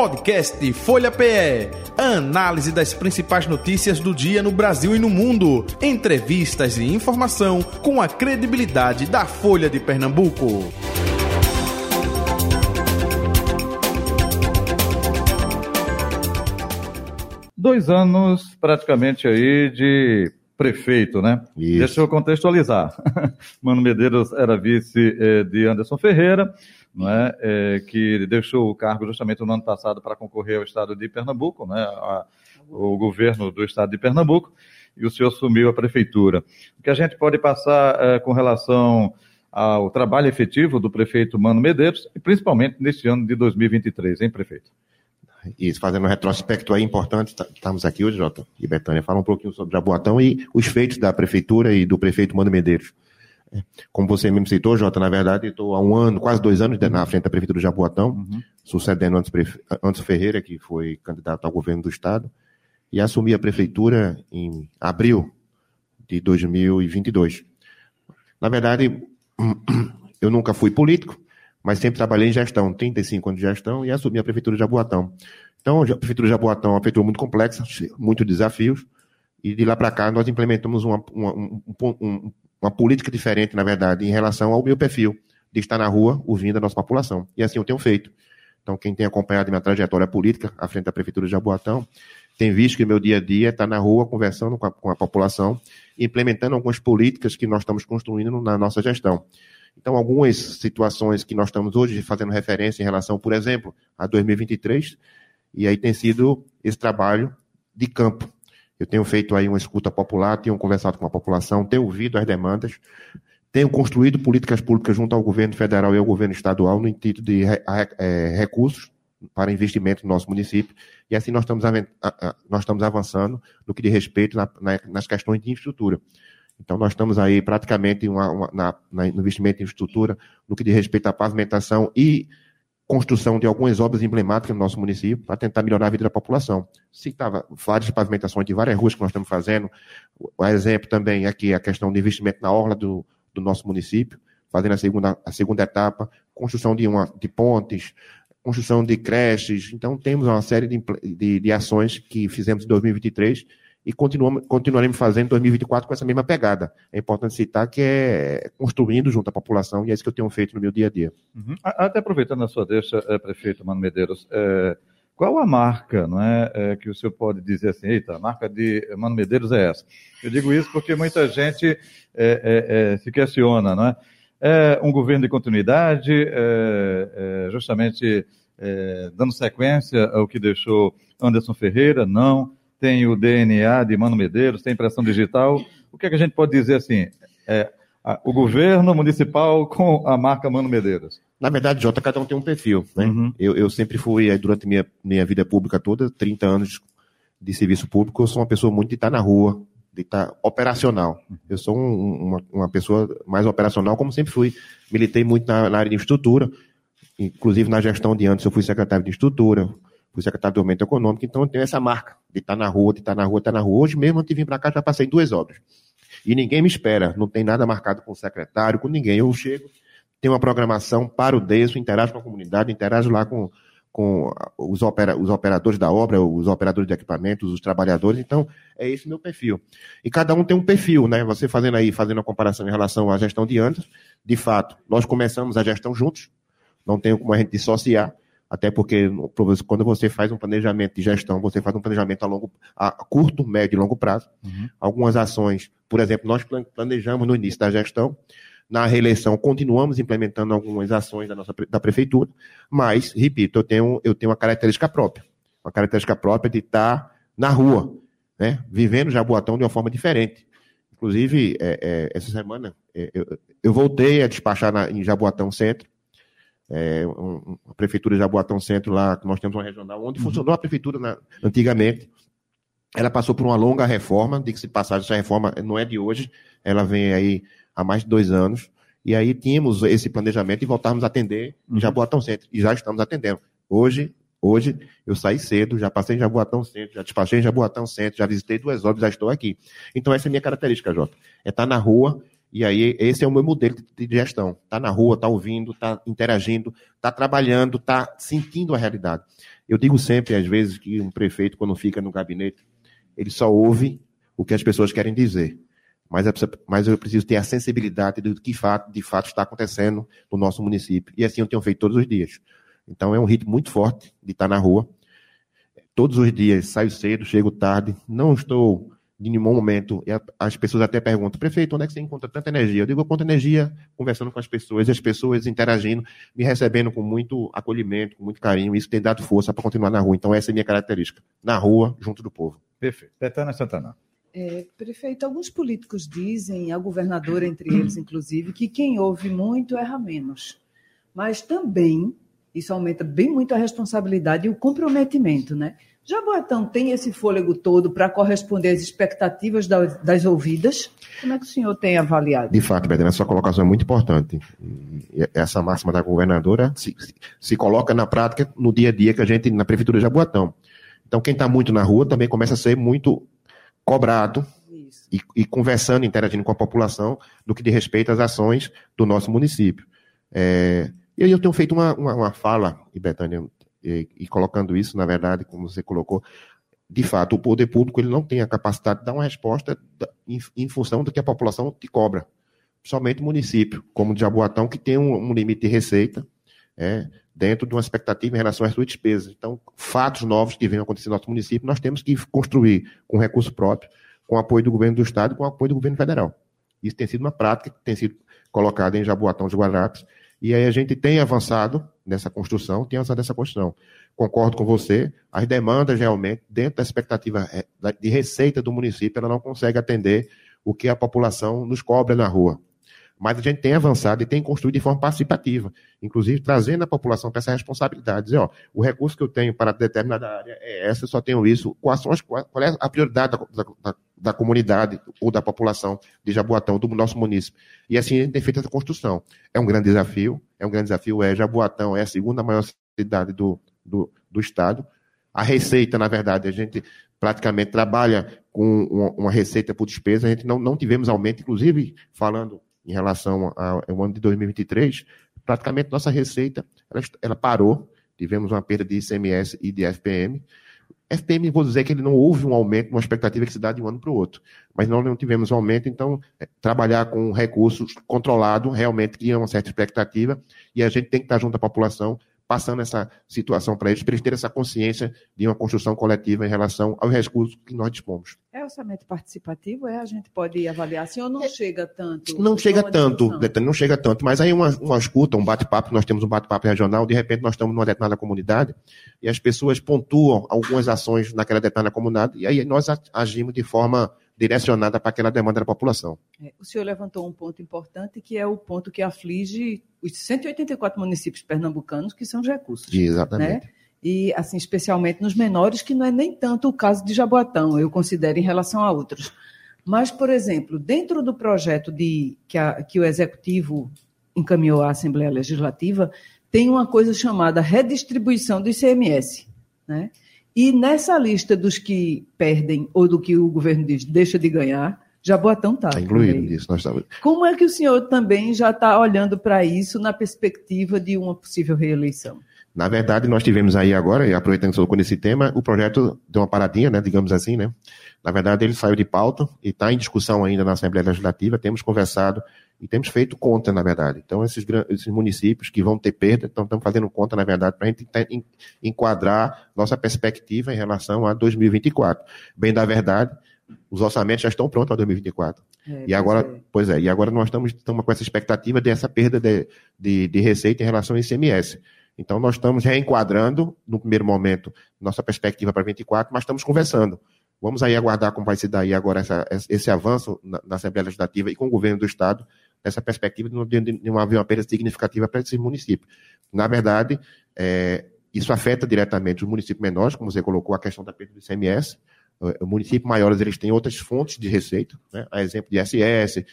Podcast Folha PE. Análise das principais notícias do dia no Brasil e no mundo. Entrevistas e informação com a credibilidade da Folha de Pernambuco. Dois anos praticamente aí de prefeito, né? Isso. Deixa eu contextualizar. Mano Medeiros era vice eh, de Anderson Ferreira, não é? Eh, que deixou o cargo justamente no ano passado para concorrer ao estado de Pernambuco, né? A, o governo do estado de Pernambuco, e o senhor assumiu a prefeitura. O que a gente pode passar eh, com relação ao trabalho efetivo do prefeito Mano Medeiros, e principalmente neste ano de 2023, hein, prefeito? Isso, fazendo um retrospecto aí importante, tá- estamos aqui hoje, Jota e Betânia, falar um pouquinho sobre Jaboatão e os feitos da prefeitura e do prefeito Mano Medeiros. É, Como você mesmo citou, Jota, na verdade, estou há um ano, quase dois anos de- na frente da prefeitura de Jaboatão, sucedendo antes, antes Ferreira, que foi candidato ao governo do estado, e assumi a prefeitura em abril de 2022. Na verdade, eu nunca fui político, mas sempre trabalhei em gestão, 35 anos de gestão, e assumi a prefeitura de Jaboatão. Então, a prefeitura de Jaboatão é uma prefeitura muito complexa, muitos desafios, e de lá para cá nós implementamos uma, uma, um- um- uma política diferente, na verdade, em relação ao meu perfil, de estar na rua ouvindo a nossa população. E assim eu tenho feito. Então, quem tem acompanhado minha trajetória política à frente da prefeitura de Jaboatão, tem visto que meu dia a dia está na rua conversando com a, com a população, implementando algumas políticas que nós estamos construindo na nossa gestão. Então, algumas situações que nós estamos hoje fazendo referência em relação, por exemplo, a 2023, e aí tem sido esse trabalho de campo. Eu tenho feito aí uma escuta popular, tenho conversado com a população, tenho ouvido as demandas, tenho construído políticas públicas junto ao governo federal e ao governo estadual no intuito de eh, recursos para investimento no nosso município, e assim nós estamos, nós estamos avançando no que diz respeito na- na- nas questões de infraestrutura. Então, nós estamos aí praticamente uma- uma- na, na- no investimento em infraestrutura, no que diz respeito à pavimentação e construção de algumas obras emblemáticas no nosso município, para tentar melhorar a vida da população. Citava várias pavimentações de várias ruas que nós estamos fazendo. O exemplo também aqui é a questão de investimento na orla do, do nosso município, fazendo a segunda, a segunda etapa, construção de, uma, de pontes, construção de creches. Então, temos uma série de, de, de ações que fizemos em 2023 e continuaremos fazendo em 2024 com essa mesma pegada. É importante citar que é construindo junto à população, e é isso que eu tenho feito no meu dia a dia. Uhum. Até aproveitando a sua deixa, eh, prefeito Mano Medeiros, eh, qual a marca não é, eh, que o senhor pode dizer assim, eita, a marca de Mano Medeiros é essa? Eu digo isso porque muita gente se questiona, não é? É um governo de continuidade, justamente dando sequência ao que deixou Anderson Ferreira? Não. Tem o DNA de Mano Medeiros, tem impressão digital. O que, é que a gente pode dizer assim? É, a- o governo municipal com a marca Mano Medeiros. Na verdade, Jota, cada um tem um perfil. Né? Uhum. Eu, eu sempre fui, aí, durante minha, minha vida pública toda, 30 anos de serviço público, eu sou uma pessoa muito de estar na rua, de estar operacional. Eu sou um- uma, uma pessoa mais operacional, como sempre fui. Militei muito na, na área de infraestrutura, inclusive na gestão de antes eu fui secretário de infraestrutura, fui secretário de aumento econômico, então eu tenho essa marca de estar na rua, de estar na rua, estar na rua. Hoje mesmo, antes de vir para cá, já passei duas obras. E ninguém me espera, não tem nada marcado com o secretário, com ninguém. Eu chego, tenho uma programação, paro o deso, interajo com a comunidade, interajo lá com, com os, opera, os operadores da obra, os operadores de equipamentos, os trabalhadores. Então, é esse meu perfil. E cada um tem um perfil, né? Você fazendo aí, fazendo a comparação em relação à gestão de antes, de fato, nós começamos a gestão juntos, não tem como a gente dissociar, até porque quando você faz um planejamento de gestão, você faz um planejamento a, longo, a curto, médio e longo prazo. Algumas ações, por exemplo, nós plan- planejamos no início da gestão, na reeleição continuamos implementando algumas ações da nossa da prefeitura, mas, repito, eu tenho, eu tenho uma característica própria, uma característica própria de estar na rua, né, vivendo Jaboatão de uma forma diferente. Inclusive, é, é, essa semana, é, eu, eu voltei a despachar na, em Jaboatão Centro, é, um- a prefeitura de Jaboatão Centro lá, que nós temos uma regional, onde funcionou a prefeitura na- antigamente. Ela passou por uma longa reforma, de passagem, essa reforma não é de hoje, ela vem aí há mais de dois anos, e aí tínhamos esse planejamento e voltarmos a atender em Jaboatão Centro, e já estamos atendendo. Hoje, hoje eu saí cedo, já passei em Jaboatão Centro, já despachei em Jaboatão Centro, já visitei duas obras, já estou aqui. Então essa é a minha característica, Jota, é estar na rua E aí, esse é o meu modelo de gestão. Está na rua, está ouvindo, está interagindo, está trabalhando, está sentindo a realidade. Eu digo sempre, às vezes, que um prefeito, quando fica no gabinete, ele só ouve o que as pessoas querem dizer. Mas, é, mas eu preciso ter a sensibilidade do que de fato está acontecendo no nosso município. E assim eu tenho feito todos os dias. Então é um ritmo muito forte de estar na rua. Todos os dias saio cedo, chego tarde, não estou de nenhum momento. as pessoas até perguntam, prefeito, onde é que você encontra tanta energia? Eu digo, eu encontro energia conversando com as pessoas, e as pessoas interagindo, me recebendo com muito acolhimento, com muito carinho. Isso tem dado força para continuar na rua. Então, essa é a minha característica. Na rua, junto do povo. Perfeito. Betânia Santana. É, prefeito, alguns políticos dizem, a governadora entre eles, inclusive, que quem ouve muito erra menos. Mas também isso aumenta bem muito a responsabilidade e o comprometimento, né? Jaboatão tem esse fôlego todo para corresponder às expectativas das, das, ouvidas? Como é que o senhor tem avaliado? De fato, Bedena, sua colocação é muito importante. E essa máxima da governadora se, se, se, coloca na prática no dia a dia que a gente, na prefeitura de Jaboatão. Então, quem está muito na rua também começa a ser muito cobrado e, e, conversando, interagindo com a população do que diz respeito às ações do nosso município. É, eu tenho feito uma, uma, uma fala, e Betânia, e, e, colocando isso, na verdade, como você colocou, de fato, o poder público ele não tem a capacidade de dar uma resposta em, em função do que a população te cobra. Somente o município, como o Jaboatão, que tem um, um limite de receita, é, dentro de uma expectativa em relação às suas despesas. Então, fatos novos que venham acontecer no nosso município, nós temos que construir com recurso próprio, com apoio do governo do Estado e com apoio do governo federal. Isso tem sido uma prática que tem sido colocada em Jaboatão dos Guararapes, e aí a gente tem avançado nessa construção, tem avançado nessa construção. Concordo com você, as demandas realmente, dentro da expectativa é, de receita do município, ela não consegue atender o que a população nos cobra na rua. Mas a gente tem avançado e tem construído de forma participativa, inclusive trazendo a população para essa responsabilidade. Dizer, ó, o recurso que eu tenho para determinada área é essa, eu só tenho isso. Quais são as, qual é a prioridade da, da, da, comunidade ou da população de Jaboatão, do nosso município? E assim a gente tem feito essa construção. É um grande desafio, é um grande desafio. É, Jaboatão é a segunda maior cidade do, do, do estado. A receita, na verdade, a gente praticamente trabalha com uma, receita por despesa, a gente não, não tivemos aumento, inclusive falando em relação ao, ao ano de 2023, praticamente nossa receita ela, ela, parou, tivemos uma perda de ICMS e de FPM. FPM, vou dizer que ele não houve um aumento, uma expectativa que se dá de um ano para o outro, mas nós não tivemos um aumento, então é, trabalhar com recursos controlados realmente cria uma certa expectativa e a gente tem que estar junto à população passando essa situação para eles, para eles terem essa consciência de uma construção coletiva em relação aos recursos que nós dispomos. É orçamento participativo? É? A gente pode avaliar assim ou não é, chega tanto? Não chega tanto, não chega tanto, mas aí uma, uma escuta, um bate-papo, nós temos um bate-papo regional, de repente nós estamos numa determinada comunidade e as pessoas pontuam algumas ações naquela determinada comunidade e aí nós agimos de forma direcionada para aquela demanda da população. É, o senhor levantou um ponto importante, que é o ponto que aflige os 184 municípios pernambucanos, que são os recursos. Exatamente. Né? E, assim, especialmente nos menores, que não é nem tanto o caso de Jaboatão, eu considero em relação a outros. Mas, por exemplo, dentro do projeto de, que, a, que o Executivo encaminhou à Assembleia Legislativa, tem uma coisa chamada redistribuição do ICMS. Né? E nessa lista dos que perdem, ou do que o governo diz deixa de ganhar, Jaboatão está. Está incluído nisso. Nós estamos... Como é que o senhor também já está olhando para isso na perspectiva de uma possível reeleição? Na verdade, nós tivemos aí agora, e aproveitando que você nesse tema, o projeto deu uma paradinha, né, digamos assim, né? Na verdade, ele saiu de pauta e está em discussão ainda na Assembleia Legislativa. Temos conversado e temos feito conta, na verdade. Então, esses, esses municípios que vão ter perda, então, estamos fazendo conta, na verdade, para a gente enquadrar nossa perspectiva em relação a 2024. Bem da verdade, os orçamentos já estão prontos para 2024. É, e agora, é. pois é, e agora nós estamos, estamos com essa expectativa dessa perda de, de, de receita em relação ao ICMS. Então, nós estamos reenquadrando, no primeiro momento, nossa perspectiva para 2024, mas estamos conversando. Vamos aí aguardar como vai se dar agora essa, esse avanço na, na Assembleia Legislativa e com o governo do Estado, nessa perspectiva de não, haver uma perda significativa para esses municípios. Na verdade, é, isso afeta diretamente os municípios menores, como você colocou, a questão da perda do ICMS. O municípios maiores eles têm outras fontes de receita, né? a exemplo de SS,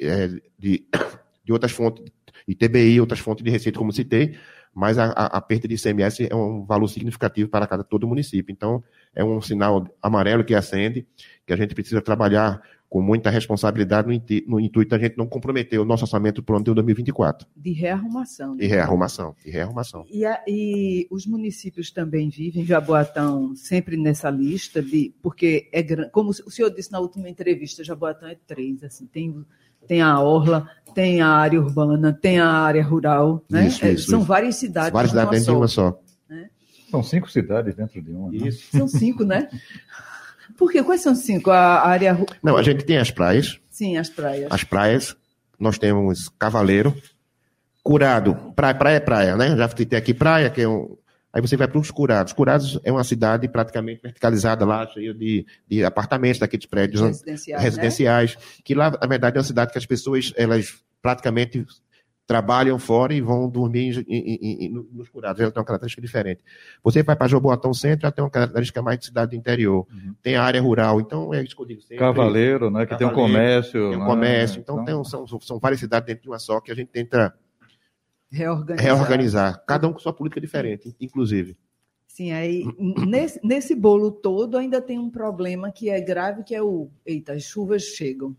é, de, de outras fontes, ITBI, outras fontes de receita, como citei, mas a, a, a, perda de ICMS é um valor significativo para cada todo município. Então, é um sinal amarelo que acende, que a gente precisa trabalhar com muita responsabilidade no, intu no intuito da gente não comprometer o nosso orçamento para o ano de 2024. De rearrumação. De rearrumação, de rearrumação. E, a, e os municípios também vivem, Jaboatão sempre nessa lista, de porque é como o senhor disse na última entrevista, Jaboatão é três, assim, tem, tem a orla, tem a área urbana, tem a área rural, né? Isso, É, isso, são isso. várias cidades. Várias cidades dentro de uma só. São cinco cidades dentro de uma. né? Isso. São cinco, né? Por quê? Quais são cinco? A área. Não, a gente tem as praias, Sim, as praias. as praias, nós temos Cavaleiro, Curado, praia, praia é praia, né? Já citei aqui praia, que é um. Aí você vai para os Curados. Curados é uma cidade praticamente verticalizada lá, cheia de, de apartamentos, daqueles prédios residenciais. né? residenciais, que lá, na verdade, é uma cidade que as pessoas, elas praticamente trabalham fora e vão dormir em- em- em- nos curados. Ela tem uma característica diferente. Você vai para Jaboatão Centro, ela tem uma característica mais de cidade do interior. Uhum. Tem a área rural, então é isso que eu digo sempre. Cavaleiro, né? Que tem um Cavaleiro, comércio. Tem um né? comércio. Então, tem um- são, são várias cidades dentro de uma só que a gente tenta Reorganizar. reorganizar. Cada um com sua política diferente, inclusive. Sim, aí nesse, nesse bolo todo ainda tem um problema que é grave, que é o. Eita, as chuvas chegam.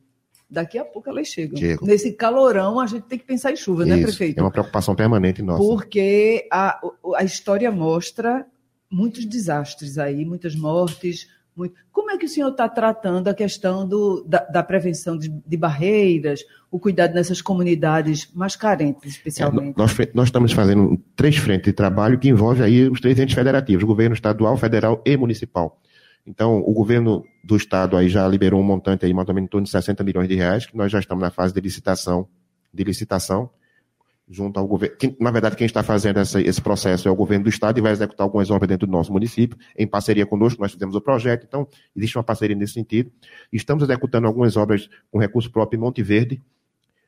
Daqui a pouco elas chegam. Chegam. Nesse calorão, a gente tem que pensar em chuva, né, Isso. prefeito? É uma preocupação permanente nossa. Porque a, a história mostra muitos desastres aí, muitas mortes. Muito- Como é que o senhor está tratando a questão do, da, da prevenção de, de barreiras, o cuidado nessas comunidades mais carentes, É, especialmente? nós, fe- nós estamos fazendo três frentes de trabalho que envolve aí os três entes federativos, governo estadual, federal e municipal. Então, o governo do estado aí já liberou um montante aí, mais ou menos em torno de 60 milhões de reais, que nós já estamos na fase de licitação, de licitação, junto ao governo. Quem- na verdade, quem está fazendo essa- esse processo é o governo do estado e vai executar algumas obras dentro do nosso município, em parceria conosco, nós fizemos o projeto, então, existe uma parceria nesse sentido. Estamos executando algumas obras com recurso próprio em Monte Verde.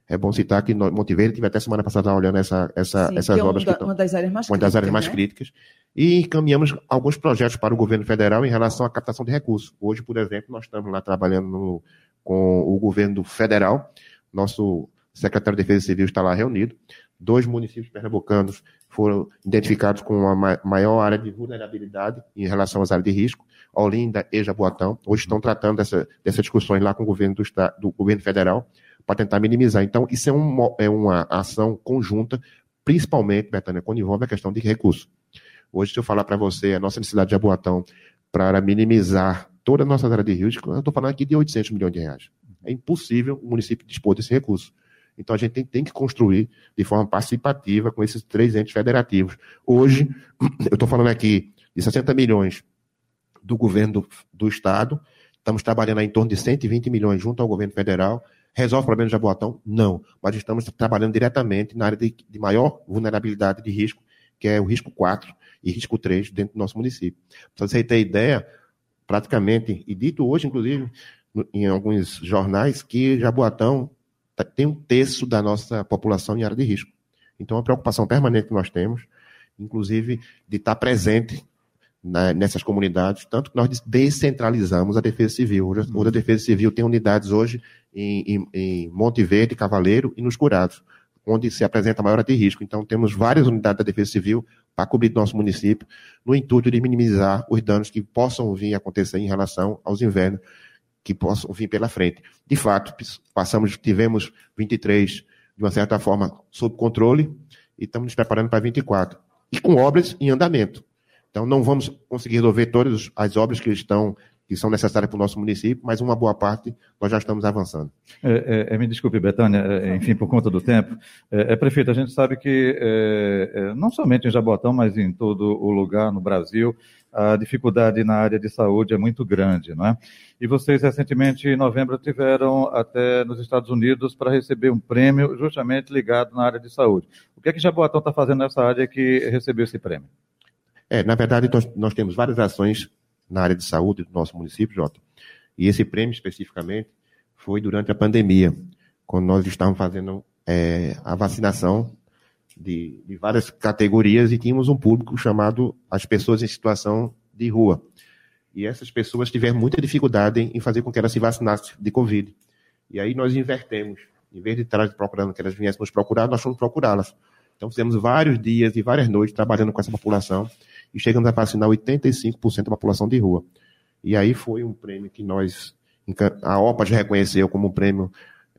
É bom citar que no- Monte Verde, tive até semana passada olhando essa, essa, Sim, essas que é obras da- que estão uma das áreas mais uma das áreas críticas, mais né? críticas, e encaminhamos alguns projetos para o governo federal em relação à captação de recursos. Hoje, por exemplo, nós estamos lá trabalhando no- com o governo federal, nosso secretário de Defesa Civil está lá reunido, dois municípios pernambucanos foram identificados com uma ma- maior área de vulnerabilidade em relação às áreas de risco, Olinda e Jaboatão, hoje estão tratando dessa, dessas discussões lá com o governo do, esta- do governo federal para tentar minimizar. Então, isso é, um é uma ação conjunta, principalmente, Betânia, quando envolve a questão de recursos. Hoje, se eu falar para você a nossa necessidade de Jaboatão para minimizar toda a nossa área de risco, eu estou falando aqui de 800 milhões de reais. É impossível o município dispor desse recurso. Então, a gente tem, tem que construir de forma participativa com esses três entes federativos. Hoje, eu estou falando aqui de 60 milhões do governo do, do Estado, estamos trabalhando em torno de 120 milhões junto ao governo federal. Resolve o problema de Jaboatão? Não. Mas estamos trabalhando diretamente na área de, de maior vulnerabilidade de risco, que é o risco 4 e risco 3 dentro do nosso município. Para você ter ideia, praticamente, e dito hoje, inclusive, em alguns jornais, que Jaboatão tem um terço da nossa população em área de risco. Então, é uma preocupação permanente que nós temos, inclusive, de estar presente na- nessas comunidades, tanto que nós des- descentralizamos a Defesa Civil. Hoje, hoje a Defesa Civil tem unidades hoje em, em, em Monte Verde, Cavaleiro e nos Curados, onde se apresenta maior de risco. Então, temos várias unidades da Defesa Civil para cobrir nosso município, no intuito de minimizar os danos que possam vir a acontecer em relação aos invernos que possam vir pela frente. De fato, passamos, tivemos 23, de uma certa forma, sob controle, e estamos nos preparando para 24. E com obras em andamento. Então, não vamos conseguir resolver todas as obras que estão que são necessárias para o nosso município, mas uma boa parte nós já estamos avançando. É, é, é, me desculpe, Betânia, é, enfim, por conta do tempo. É, é, prefeito, a gente sabe que é, é, não somente em Jabotão, mas em todo o lugar no Brasil, a dificuldade na área de saúde é muito grande, não é? E vocês, recentemente, em novembro, tiveram até nos Estados Unidos para receber um prêmio justamente ligado na área de saúde. O que é que Jabotão está fazendo nessa área que recebeu esse prêmio? É, na verdade, nós, nós temos várias ações na área de saúde do nosso município, Jota. E esse prêmio, especificamente, foi durante a pandemia, quando nós estávamos fazendo é, a vacinação de, de, várias categorias e tínhamos um público chamado as pessoas em situação de rua. E essas pessoas tiveram muita dificuldade em fazer com que elas se vacinassem de Covid. E aí nós invertemos. Em vez de estar procurando que elas viessem nos procurar, nós fomos procurá-las. Então fizemos vários dias e várias noites trabalhando com essa população e chegamos a vacinar 85% da população de rua. E aí foi um prêmio que nós A OPA já reconheceu como um prêmio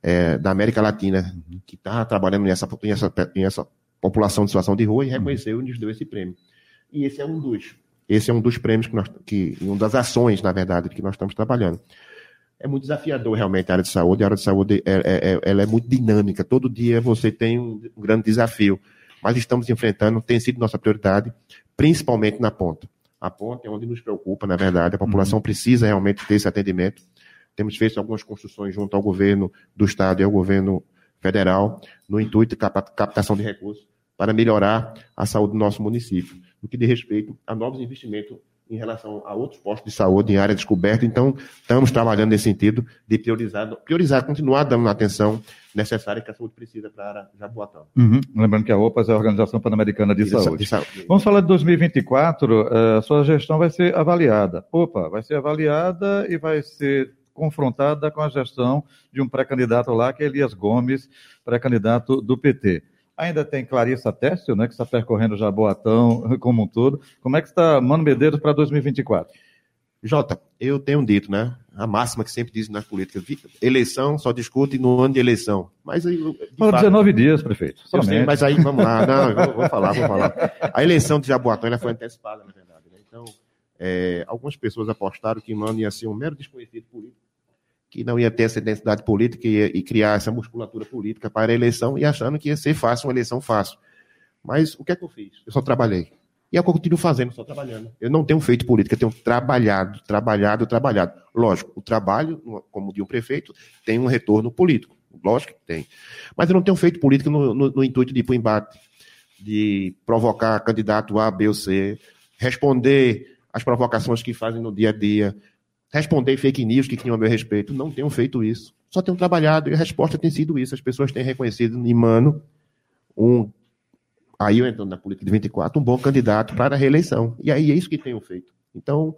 é, da América Latina, que está trabalhando nessa, nessa, nessa população de situação de rua e reconheceu e nos deu esse prêmio. E esse é um dos. Esse é um dos prêmios que nós, que, uma das ações, na verdade, que nós estamos trabalhando. É muito desafiador realmente a área de saúde. A área de saúde é, é, é ela é muito dinâmica. Todo dia você tem um, um grande desafio. Mas estamos enfrentando, tem sido nossa prioridade, principalmente na ponta. A ponta é onde nos preocupa, na verdade. A população uhum. precisa realmente ter esse atendimento. Temos feito algumas construções junto ao governo do Estado e ao governo federal, no intuito de captação de recursos para melhorar a saúde do nosso município, no que diz respeito a novos investimentos em relação a outros postos de saúde em área descoberta. Então, estamos trabalhando nesse sentido de priorizar, priorizar continuar dando a atenção necessária que a saúde precisa para a área Jaboatão. Uhum. Lembrando que a OPAS é a Organização Pan-Americana de, de, saúde. de, saúde. Vamos falar de 2024, eh, a sua gestão vai ser avaliada. Opa, vai ser avaliada e vai ser confrontada com a gestão de um pré-candidato lá, que é Elias Gomes, pré-candidato do PT. Ainda tem Clarissa Tessio, né, que está percorrendo Jaboatão como um todo. Como é que está Mano Medeiros para 2024? Jota, eu tenho dito, né? A máxima que sempre diz nas políticas: eleição só discute no ano de eleição. Mas aí. Fala 19 dias, prefeito. Sei, mas aí vamos lá. Não, vou, vou, falar, vou falar. A eleição de Jaboatão ela foi antecipada, na verdade. Né? Então, é, algumas pessoas apostaram que Mano ia ser um mero desconhecido político que não ia ter essa identidade política e, criar essa musculatura política para a eleição e achando que ia ser fácil, uma eleição fácil. Mas o que é que eu fiz? Eu só trabalhei. E é o que eu continuo fazendo, só trabalhando. Eu não tenho feito política, eu tenho trabalhado, trabalhado, trabalhado. Lógico, o trabalho, como de um prefeito, tem um retorno político. Lógico que tem. Mas eu não tenho feito política no, no, no intuito de ir para o embate, de provocar candidato A, B ou C, responder às provocações que fazem no dia a dia, responder fake news que tinham a meu respeito. Não tenho feito isso. Só tenho trabalhado e a resposta tem sido isso. As pessoas têm reconhecido em Mano um. Aí eu entrando na política de 24, um bom candidato para a reeleição. E aí é isso que tenho feito. Então,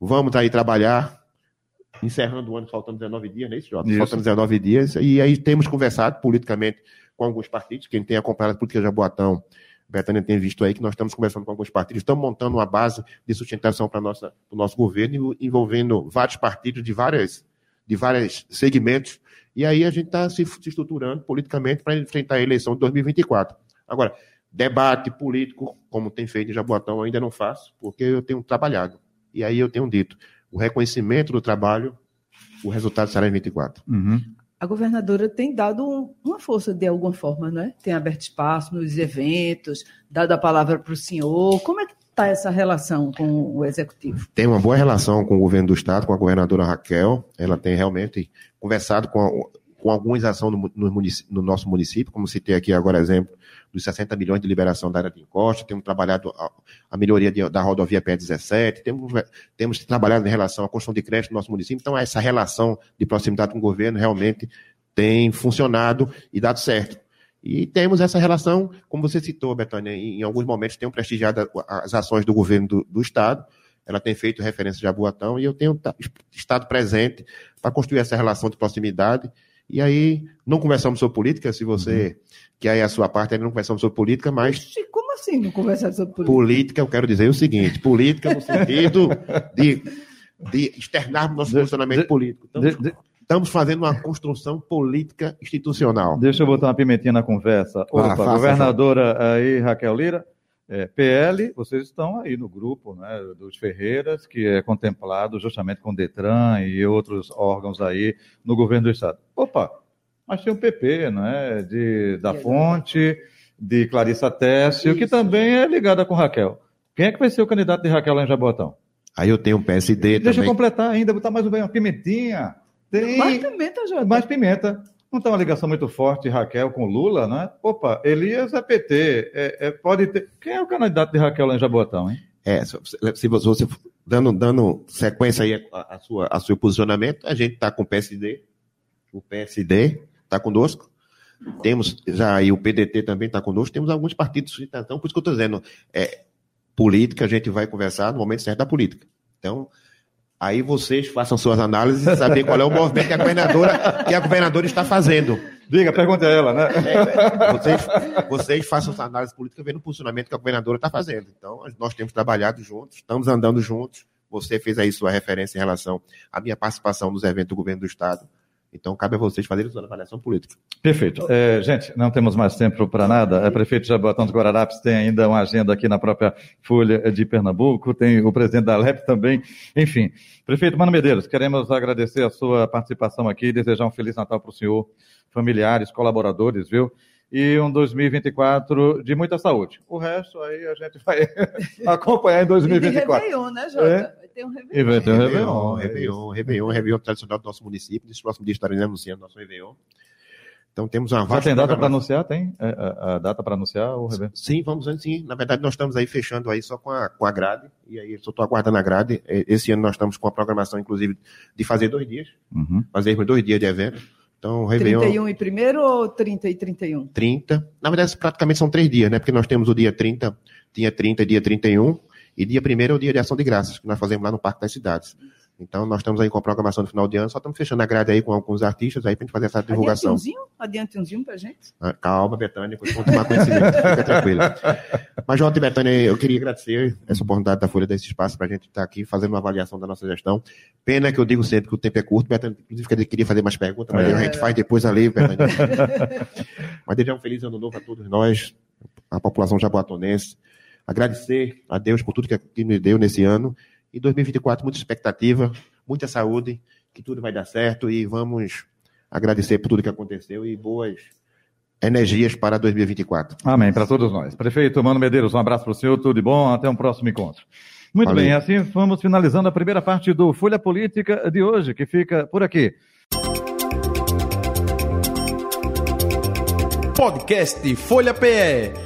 vamos aí trabalhar. Encerrando o ano, faltando 19 dias, não é isso, Jota? Isso. Faltando 19 dias. E aí temos conversado politicamente com alguns partidos. Quem tem acompanhado a política de Jaboatão Betânia tem visto aí que nós estamos conversando com alguns partidos, estamos montando uma base de sustentação para o nosso governo, envolvendo vários partidos de várias de vários segmentos, e aí a gente está se, se, estruturando politicamente para enfrentar a eleição de 2024. Agora, debate político, como tem feito em Jaboatão, ainda não faço, porque eu tenho trabalhado. E aí eu tenho dito, o reconhecimento do trabalho, o resultado será em 24. Uhum a governadora tem dado uma força de alguma forma, né? Tem aberto espaço nos eventos, dado a palavra para o senhor. Como é que está essa relação com o executivo? Tem uma boa relação com o governo do estado, com a governadora Raquel. Ela tem realmente conversado com, a, com algumas ações no, no, no, nosso município, como citei aqui agora exemplo dos 60 milhões de liberação da área de encosta, temos trabalhado a, a melhoria de, da rodovia P17, temos, temos trabalhado em relação à construção de creche no nosso município, então essa relação de proximidade com o governo realmente tem funcionado e dado certo. E temos essa relação, como você citou, Betânia, em, em alguns momentos tem prestigiado as ações do governo do, do Estado, ela tem feito referência de Abuatão, e eu tenho estado presente para construir essa relação de proximidade e aí, não conversamos sobre política, se você uhum. que aí a sua parte, ainda não conversamos sobre política, mas. Como assim não conversar sobre política? Política, eu quero dizer o seguinte: política no sentido de, de externarmos nosso funcionamento de, político. Estamos, de, estamos, fazendo uma construção política institucional. Deixa eu botar uma pimentinha na conversa. Opa, ah, governadora aí, Raquel Lira. É, PL, vocês estão aí no grupo né, dos Ferreiras, que é contemplado justamente com o Detran e outros órgãos aí no governo do Estado. Opa, mas tem o PP, né, de, da Fonte, de Clarissa Tessio, que também é ligada com Raquel. Quem é que vai ser o candidato de Raquel lá em Jabotão? Aí eu tenho um PSD Deixa também. eu completar ainda, botar mais uma pimentinha. Tem... Mais pimenta, Jota. Mais pimenta. Não tem uma ligação muito forte, Raquel, com Lula, né? Opa, Elias é PT. É, é, pode ter. Quem é o candidato de Raquel lá em Jabotão, hein? É, se você dando, dando sequência aí a, a sua, a seu posicionamento, a gente está com o PSD, o PSD está conosco, temos já aí o PDT também está conosco, temos alguns partidos de sustentação, por isso que eu estou dizendo, é, política a gente vai conversar no momento certo da política. Então, Aí vocês façam suas análises e saber qual é o movimento que a governadora, que a governadora está fazendo. Diga, pergunta a ela, né? É, vocês, vocês façam sua análise política vendo o funcionamento que a governadora está fazendo. Então, nós temos trabalhado juntos, estamos andando juntos, Você fez aí sua referência em relação à minha participação nos eventos do governo do Estado. Então, cabe a vocês fazerem sua avaliação política. Perfeito. É, gente, não temos mais tempo para nada. É, prefeito Jaboatão dos Guararapes tem ainda uma agenda aqui na própria Folha de Pernambuco, tem o presidente da Alep também. Enfim, prefeito Mano Medeiros, queremos agradecer a sua participação aqui, desejar um Feliz Natal para o senhor, familiares, colaboradores, viu? e um 2024 de muita saúde. O resto aí a gente vai acompanhar em 2024. E Réveillon, né, Jota? É? Ter um Réveillon. E vai ter um Réveillon, Réveillon. Réveillon, Réveillon, Réveillon tradicional do nosso município. Nesse próximo dia estaremos anunciando nosso Réveillon. Então temos uma Já vasta tem data para anunciar? Tem É, a, a data para anunciar o Réveillon? Sim, vamos antes sim. Na verdade, nós estamos aí fechando aí só com a, com a grade. E aí, só estou aguardando a grade. Esse ano nós estamos com a programação, inclusive, de fazer dois dias. Uhum. Fazermos dois dias de evento. Então, o Réveillon 31 e primeiro ou 30 e 31? 30. Na verdade, praticamente são três dias, né? Porque nós temos o dia 30, dia 30 e dia 31. E dia 1 é o dia de ação de graças, que nós fazemos lá no Parque das Cidades. Então, nós estamos aí com a programação no final de ano, só estamos fechando a grade aí com alguns artistas aí para gente fazer essa Adiante divulgação. umzinho? Adiante umzinho pra gente. Ah, Calma, Betânia, vamos tomar conhecimento, fica tranquilo. Mas, Jota e Betânia, eu queria agradecer essa oportunidade da Folha desse espaço para a gente estar aqui fazendo uma avaliação da nossa gestão. Pena que eu digo sempre que o tempo é curto, Betânia, inclusive, queria fazer mais perguntas, mas É. a gente faz depois ali, Betânia. mas desejar um feliz ano novo a todos nós, a população jaboatonense. Agradecer a Deus por tudo que que me deu nesse ano. E 2024, muita expectativa, muita saúde, que tudo vai dar certo e vamos agradecer por tudo que aconteceu e boas energias para 2024. Amém, para todos nós. Prefeito Mano Medeiros, um abraço para o senhor, tudo de bom, até um próximo encontro. Muito Valeu. bem, assim vamos finalizando a primeira parte do Folha Política de hoje, que fica por aqui. Podcast Folha PE.